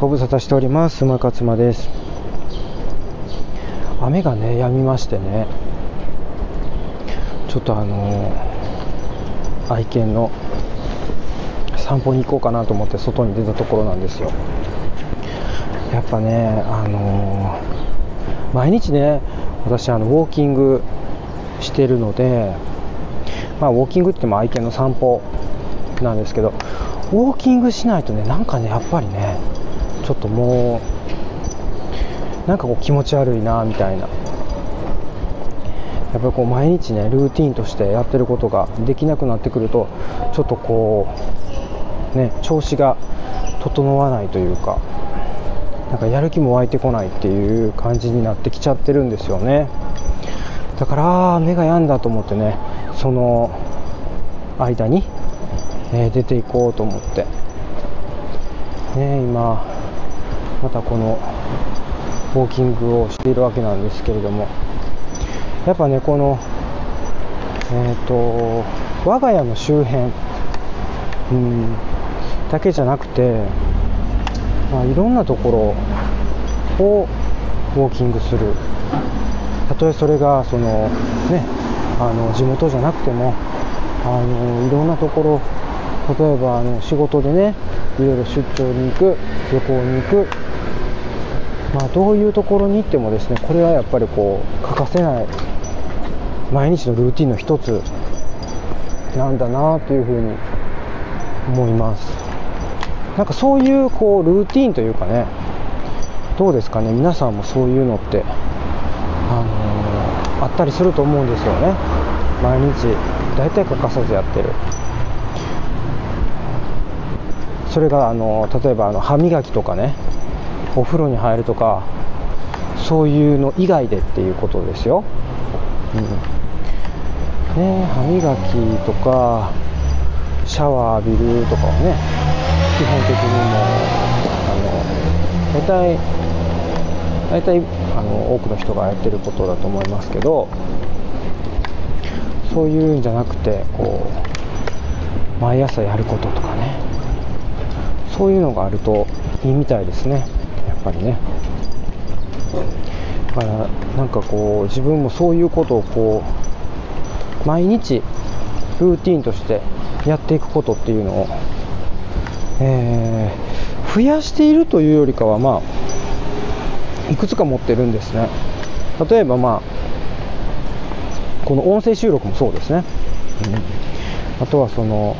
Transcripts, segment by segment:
ご無沙汰しております。馬勝間です。雨がね止みましてね。ちょっとあのー、愛犬の散歩に行こうかなと思って外に出たところなんですよ。やっぱねあのー、毎日ね私あのウォーキングしてるのでまあウォーキングって言っても愛犬の散歩なんですけどウォーキングしないとねなんかねやっぱりねちょっともうなんかこう気持ち悪いなみたいな。やっぱりこう毎日ねルーティンとしてやってることができなくなってくるとちょっとこうね調子が整わないというかなんかやる気も湧いてこないっていう感じになってきちゃってるんですよね。だから目が病んだと思ってねその間にえー、出ていこうと思って、ね、今またこのウォーキングをしているわけなんですけれどもやっぱねこのえっ、ー、と我が家の周辺、うん、だけじゃなくて、まあ、いろんなところをウォーキングする。たとえそれがそのねあの地元じゃなくてもあのいろんなところ例えばあの仕事でねいろいろ出張に行く旅行に行くまあどういうところに行ってもですねこれはやっぱりこう欠かせない毎日のルーティンの一つなんだなというふうに思います。なんかそういうこうルーティンというかねどうですかね皆さんもそういうのってあのー、あったりすると思うんですよね。毎日大体欠かさずやってる。それがあの例えばあの歯磨きとかねお風呂に入るとかそういうの以外でっていうことですよ、うん。ね、歯磨きとかシャワー浴びるとかはね基本的にもあの大体大体あの多くの人がやってることだと思いますけどそういうんじゃなくてこう毎朝やることとかね。そういうのがあるといいみたいですね。ぱりね。だからなんかこう自分もそういうことをこう毎日ルーティンとしてやっていくことっていうのを、えー、増やしているというよりかはまあいくつか持ってるんですね。例えばまあこの音声収録もそうですね、うん、あとはその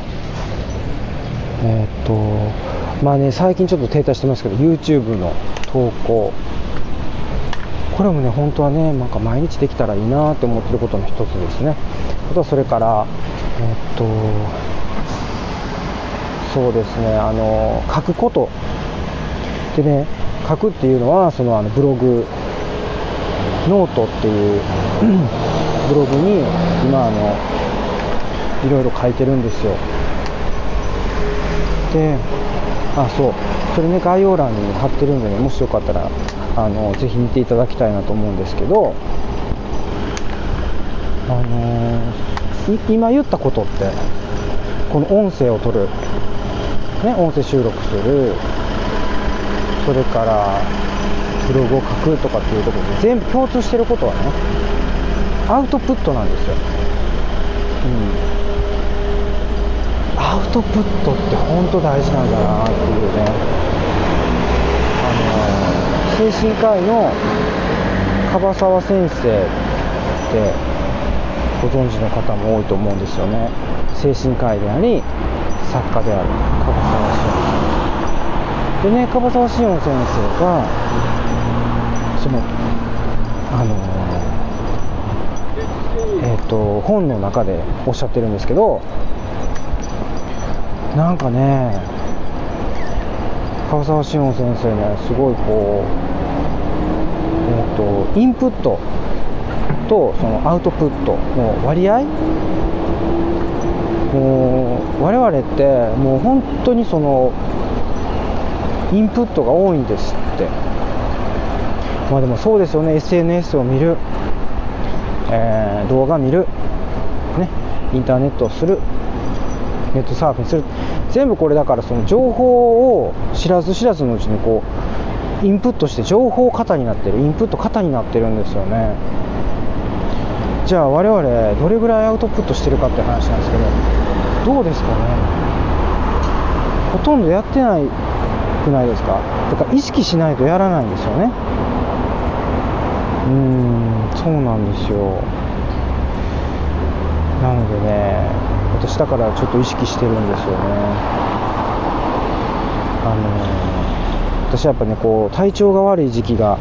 えー、っとまあね、最近ちょっと停滞してますけど、YouTube の投稿、これもね、本当はね、なんか毎日できたらいいなって思ってることの一つですね。あとはそれから、えっと、そうですね、あの、書くこと。でね、書くっていうのは、そのあのブログ、ノートっていう ブログに今あの、いろいろ書いてるんですよ。で、あそう。それね概要欄に貼ってるんでねもしよかったらあのぜひ見ていただきたいなと思うんですけどあのー、今言ったことってこの音声を取る、ね、音声収録するそれからブログを書くとかっていうところで全部共通してることはねアウトプットなんですよ、うん。アウトプットって本当大事なんだなっていうね。あの精神科医の樺沢先生ってご存知の方も多いと思うんですよね。精神科医であり作家である樺沢志音でね樺沢志音先生がそのあのえっ、ー、と本の中でおっしゃってるんですけどなんかね川沢志音先生ねすごいこうえっ、とインプットとそのアウトプットの割合？もう我々ってもう本当にそのインプットが多いんですって。まあでもそうですよね。SNS を見る、えー、動画見る。ね。インターネットをする。ネットサーフィンする。全部これだからその情報を知らず知らずのうちにこうインプットして情報型になってる。インプット型になってるんですよね。じゃあ我々どれぐらいアウトプットしてるかって話なんですけどどうですかね。ほとんどやってないくないですか。だから意識しないとやらないんですよね。うんそうなんですよ。なのでね私だからちょっと意識してるんですよね。あの私はやっぱねこう体調が悪い時期が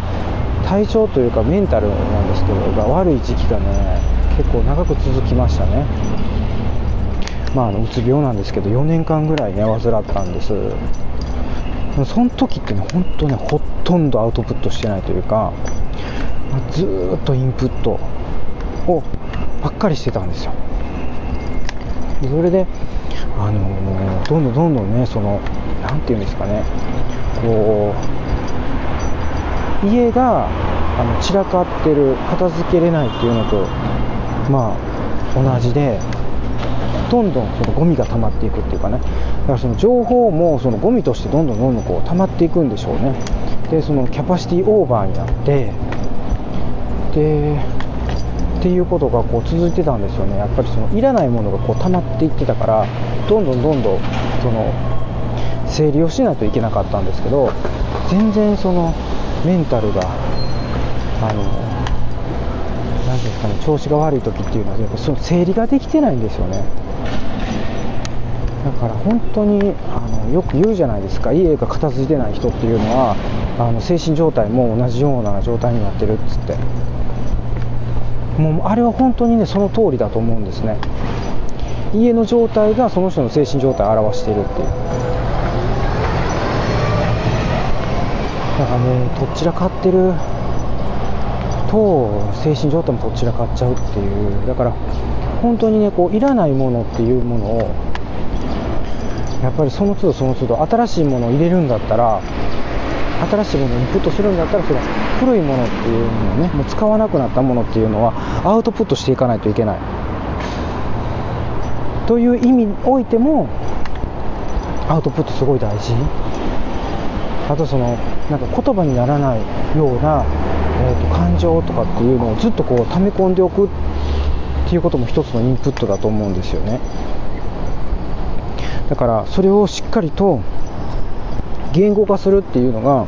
体調というかメンタルなんですけどが悪い時期がね結構長く続きましたね。まああのうつ病なんですけど4年間ぐらいね患ったんです。その時ってね本当ねほとんどアウトプットしてないというかまずっとインプットをばっかりしてたんですよ。でそれで、あのーどんどんどんどんねそのなんていうんですかねこう家があの散らかってる片付けれないっていうのとまあ同じでどんどんそのゴミが溜まっていくっていうかね。だからその情報もそのゴミとしてどんどんどんどんこう溜まっていくんでしょうね。でそのキャパシティオーバーになってでっていうことがこう続いてたんですよね。やっぱりそのいらないものがこう溜まっていってたからどんどんどんどんその整理をしないといけなかったんですけど全然そのメンタルがあのなんていうんですかね調子が悪い時っていうのはやっぱその整理ができてないんですよね。だから本当にあのよく言うじゃないですか。家が片付いてない人っていうのはあの精神状態も同じような状態になってるっつって。もうあれは本当にねその通りだと思うんですね。家の状態がその人の精神状態を表しているっていう。だからねとっちらかってると精神状態もとっちらかっちゃうっていう。だから本当にねこういらないものっていうものをやっぱりその都度その都度新しいものを入れるんだったら新しいものをインプットするんだったらそれ古いものっていうのをねもう使わなくなったものっていうのはアウトプットしていかないといけない。という意味においてもアウトプットすごい大事。あとそのなんか言葉にならないような、えーと感情とかっていうのをずっとこう溜め込んでおくっていうことも一つのインプットだと思うんですよね。だからそれをしっかりと言語化するっていうのが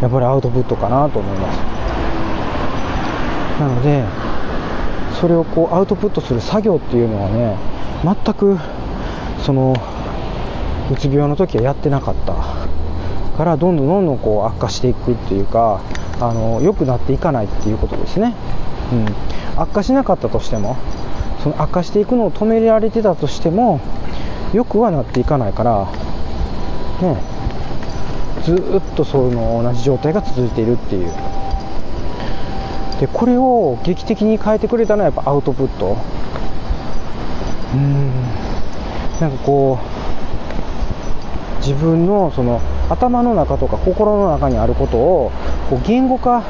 やっぱりアウトプットかなと思います。なのでそれをこうアウトプットする作業っていうのはね全くそのうつ病の時はやってなかったからどんどんどんどんこう悪化していくっていうかあの良くなっていかないっていうことですね、うん、悪化しなかったとしてもその悪化していくのを止められてたとしても良くはなっていかないからねずっとその同じ状態が続いているっていう。でこれを劇的に変えてくれたのはやっぱアウトプット。うん。なんかこう自分のその頭の中とか心の中にあることをこう言語化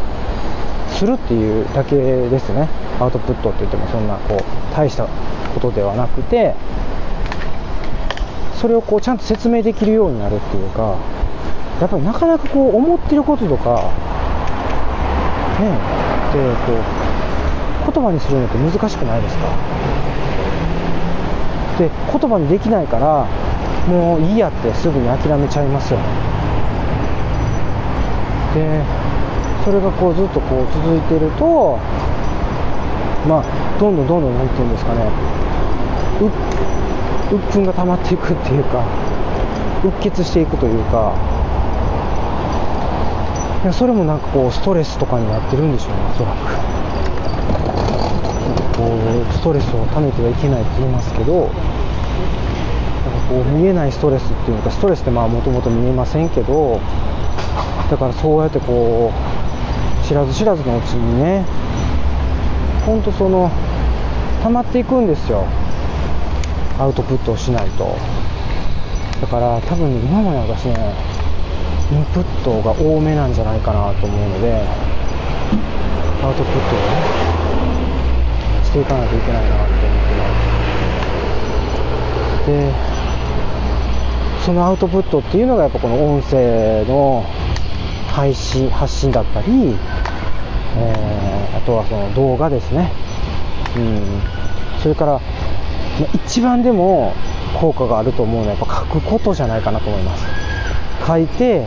するっていうだけですね。アウトプットって言ってもそんなこう大したことではなくてそれをこうちゃんと説明できるようになるっていうか。やっぱりなかなかこう思ってることとかねでこう言葉にするのって難しくないですか？で言葉にできないからもういいやってすぐに諦めちゃいますよね。でそれがこうずっとこう続いてるとまあどんどんどんどんなんていうんですかね。うっ鬱憤が溜まっていくっていうかうっ血していくというかいやそれもなんかこうストレスとかになってるんでしょうねおそらく。こうストレスを溜めてはいけないって言いますけどなんかこう見えないストレスっていうのかストレスってまあもともと見えませんけどだからそうやってこう知らず知らずのうちにねほんとその溜まっていくんですよ。アウトプットをしないと。だから多分ね今まで私ねインプットが多めなんじゃないかなと思うのでアウトプットをねしていかないといけないなって思ってます。でそのアウトプットっていうのがやっぱこの音声の配信発信だったり、えー、あとはその動画ですね、うん、それから、一番でも効果があると思うのはやっぱ書くことじゃないかなと思います。書いて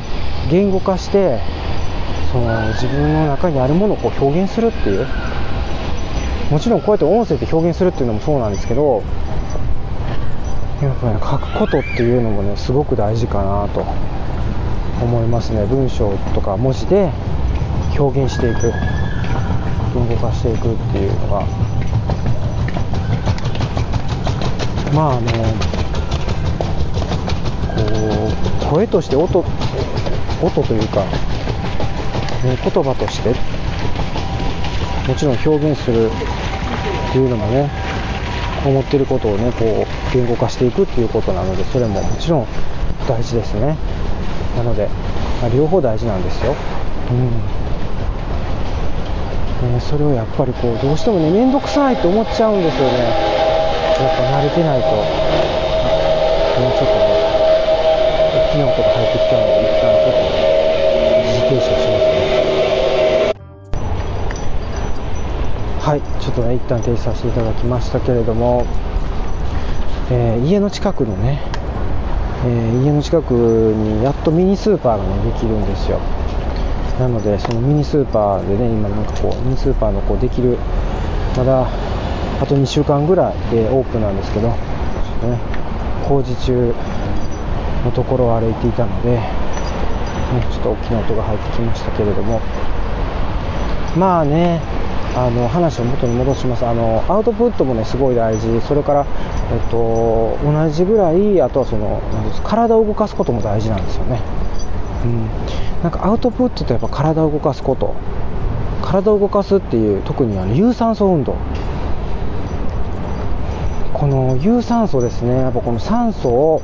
言語化してその自分の中にあるものをこう表現するっていう。もちろんこうやって音声で表現するっていうのもそうなんですけどやっぱね書くことっていうのもねすごく大事かなと思いますね。文章とか文字で表現していく。言語化していくっていうのが。まああのこう声として音音というか、ね、言葉としてもちろん表現するっていうのもね思ってることをねこう言語化していくっていうことなのでそれももちろん大事ですね。なので、まあ、両方大事なんですよ。うん。ね、それをやっぱりこうどうしてもね面倒くさいと思っちゃうんですよね。やっぱ慣れてないと。もうちょっとねきな音が入ってきちゃうので一旦ちょっと一時停止しますねはいちょっとね一旦停止させていただきましたけれども、えー、家の近くのね、えー、家の近くにやっとミニスーパーがねできるんですよ。なのでそのミニスーパーでね今なんかこうミニスーパーのこうできるまだあと2週間ぐらいでオープンなんですけど、ね、工事中のところを歩いていたので、ね、ちょっと大きな音が入ってきましたけれども。まあねあの話を元に戻します。あのアウトプットもねすごい大事。それから、えっと、同じぐらいあとはその体を動かすことも大事なんですよね、うん、なんかアウトプットとやっぱ体を動かすこと。体を動かすっていう特にあの有酸素運動。この有酸素ですね。やっぱこの酸素を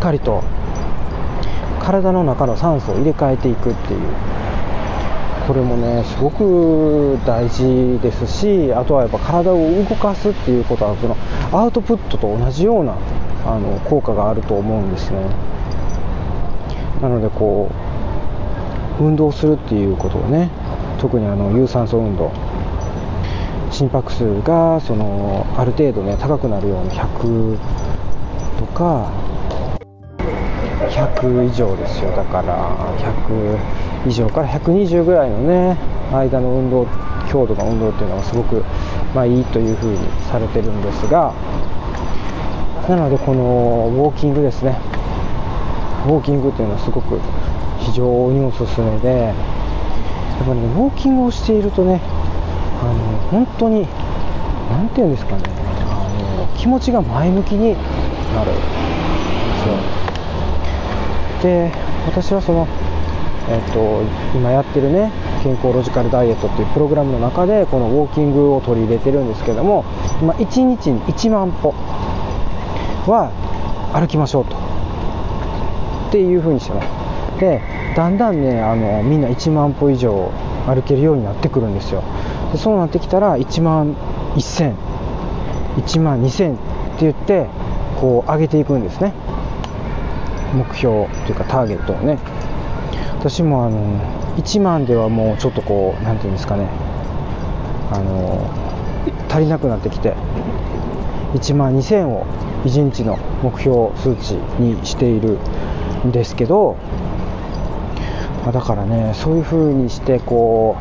っかりと体の中の酸素を入れ替えていくっていう。これもねすごく大事ですしあとはやっぱ体を動かすっていうことはそのアウトプットと同じようなあの効果があると思うんですね。なのでこう運動するっていうことをね特にあの有酸素運動。心拍数がそのある程度ね高くなるような100とか100以上ですよ。だから100以上から120ぐらいのね間の運動強度の運動っていうのはすごく、まあ、いいというふうにされてるんですがなのでこのウォーキングですね。ウォーキングっていうのはすごく非常におすすめでやっぱり、ね、ウォーキングをしているとねあの本当に何て言うんですかね。あの気持ちが前向きになる。んですよで私はそのえっと、今やってるね健康ロジカルダイエットっていうプログラムの中でこのウォーキングを取り入れてるんですけども今1日に1万歩は歩きましょうと。っていう風にしてます。でだんだんねあのみんな1万歩以上歩けるようになってくるんですよ。でそうなってきたら1万1000 1万2000って言ってこう上げていくんですね。目標というかターゲットをね。私もあの1万ではもうちょっとこう何て言うんですかね。あの足りなくなってきて1万2000を1日の目標数値にしているんですけど、まだからねそういう風にしてこ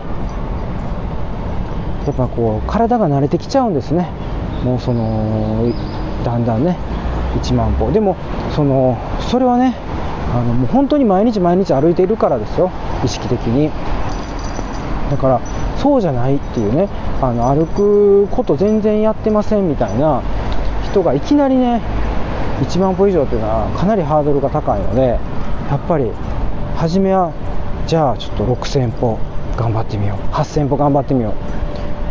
うやっぱこう体が慣れてきちゃうんですね。もうそのだんだんね。1万歩。でもそのそれはねあのもう本当に毎日毎日歩いているからですよ。意識的に。だからそうじゃないっていうね。あの歩くこと全然やってませんみたいな人がいきなりね1万歩以上っていうのはかなりハードルが高いのでやっぱり初めはじゃあちょっと6000歩頑張ってみよう。8000歩頑張ってみよう。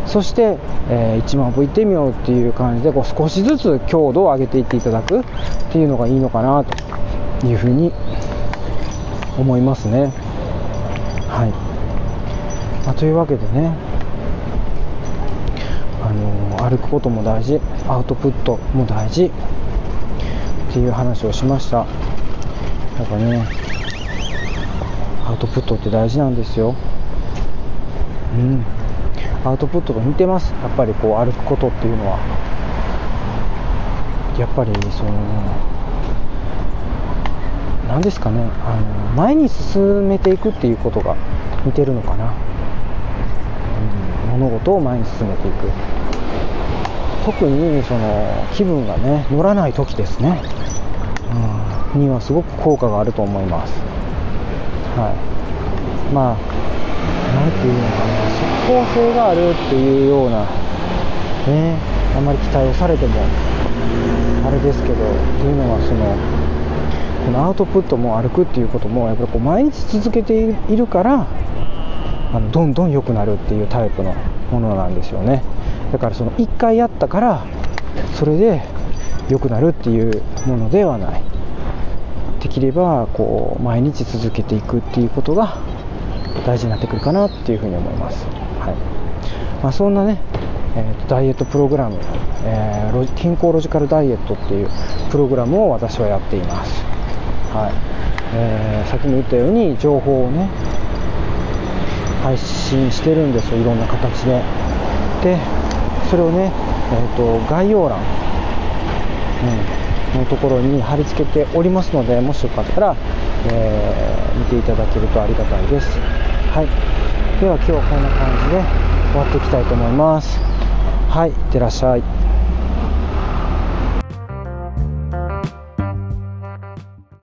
そして、えー、1万歩行ってみようっていう感じでこう少しずつ強度を上げていっていただくっていうのがいいのかなというふうに思いますね。はい。まあ、というわけでねあの歩くことも大事アウトプットも大事っていう話をしました。やっぱねアウトプットって大事なんですよ。うん。アウトプットと似てます。やっぱりこう歩くことっていうのは。やっぱりその何ですかね。あの前に進めていくっていうことが似てるのかな、うん、物事を前に進めていく。特にその気分がね乗らない時ですね、うん、にはすごく効果があると思います。はい。まあ何ていうのかな即効性があるっていうようなねあんまり期待をされてもあれですけどっていうのはそのこのアウトプットも歩くっていうこともやっぱりこう毎日続けているからあのどんどん良くなるっていうタイプのものなんですよね。だからその1回やったからそれで良くなるっていうものではない。できればこう毎日続けていくっていうことが大事になってくるかなっていうふうに思います、はい。まあ、そんなねえーと、ダイエットプログラム、えー、健康ロジカルダイエットっていうプログラムを私はやっています、はい。えー、先に言ったように情報をね配信してるんですよ。いろんな形で。でそれをね、えーと、概要欄、うん、のところに貼り付けておりますのでもしよかったら、えー、見ていただけるとありがたいです。はい。では今日はこんな感じで終わっていきたいと思います。はい。いってらっしゃい。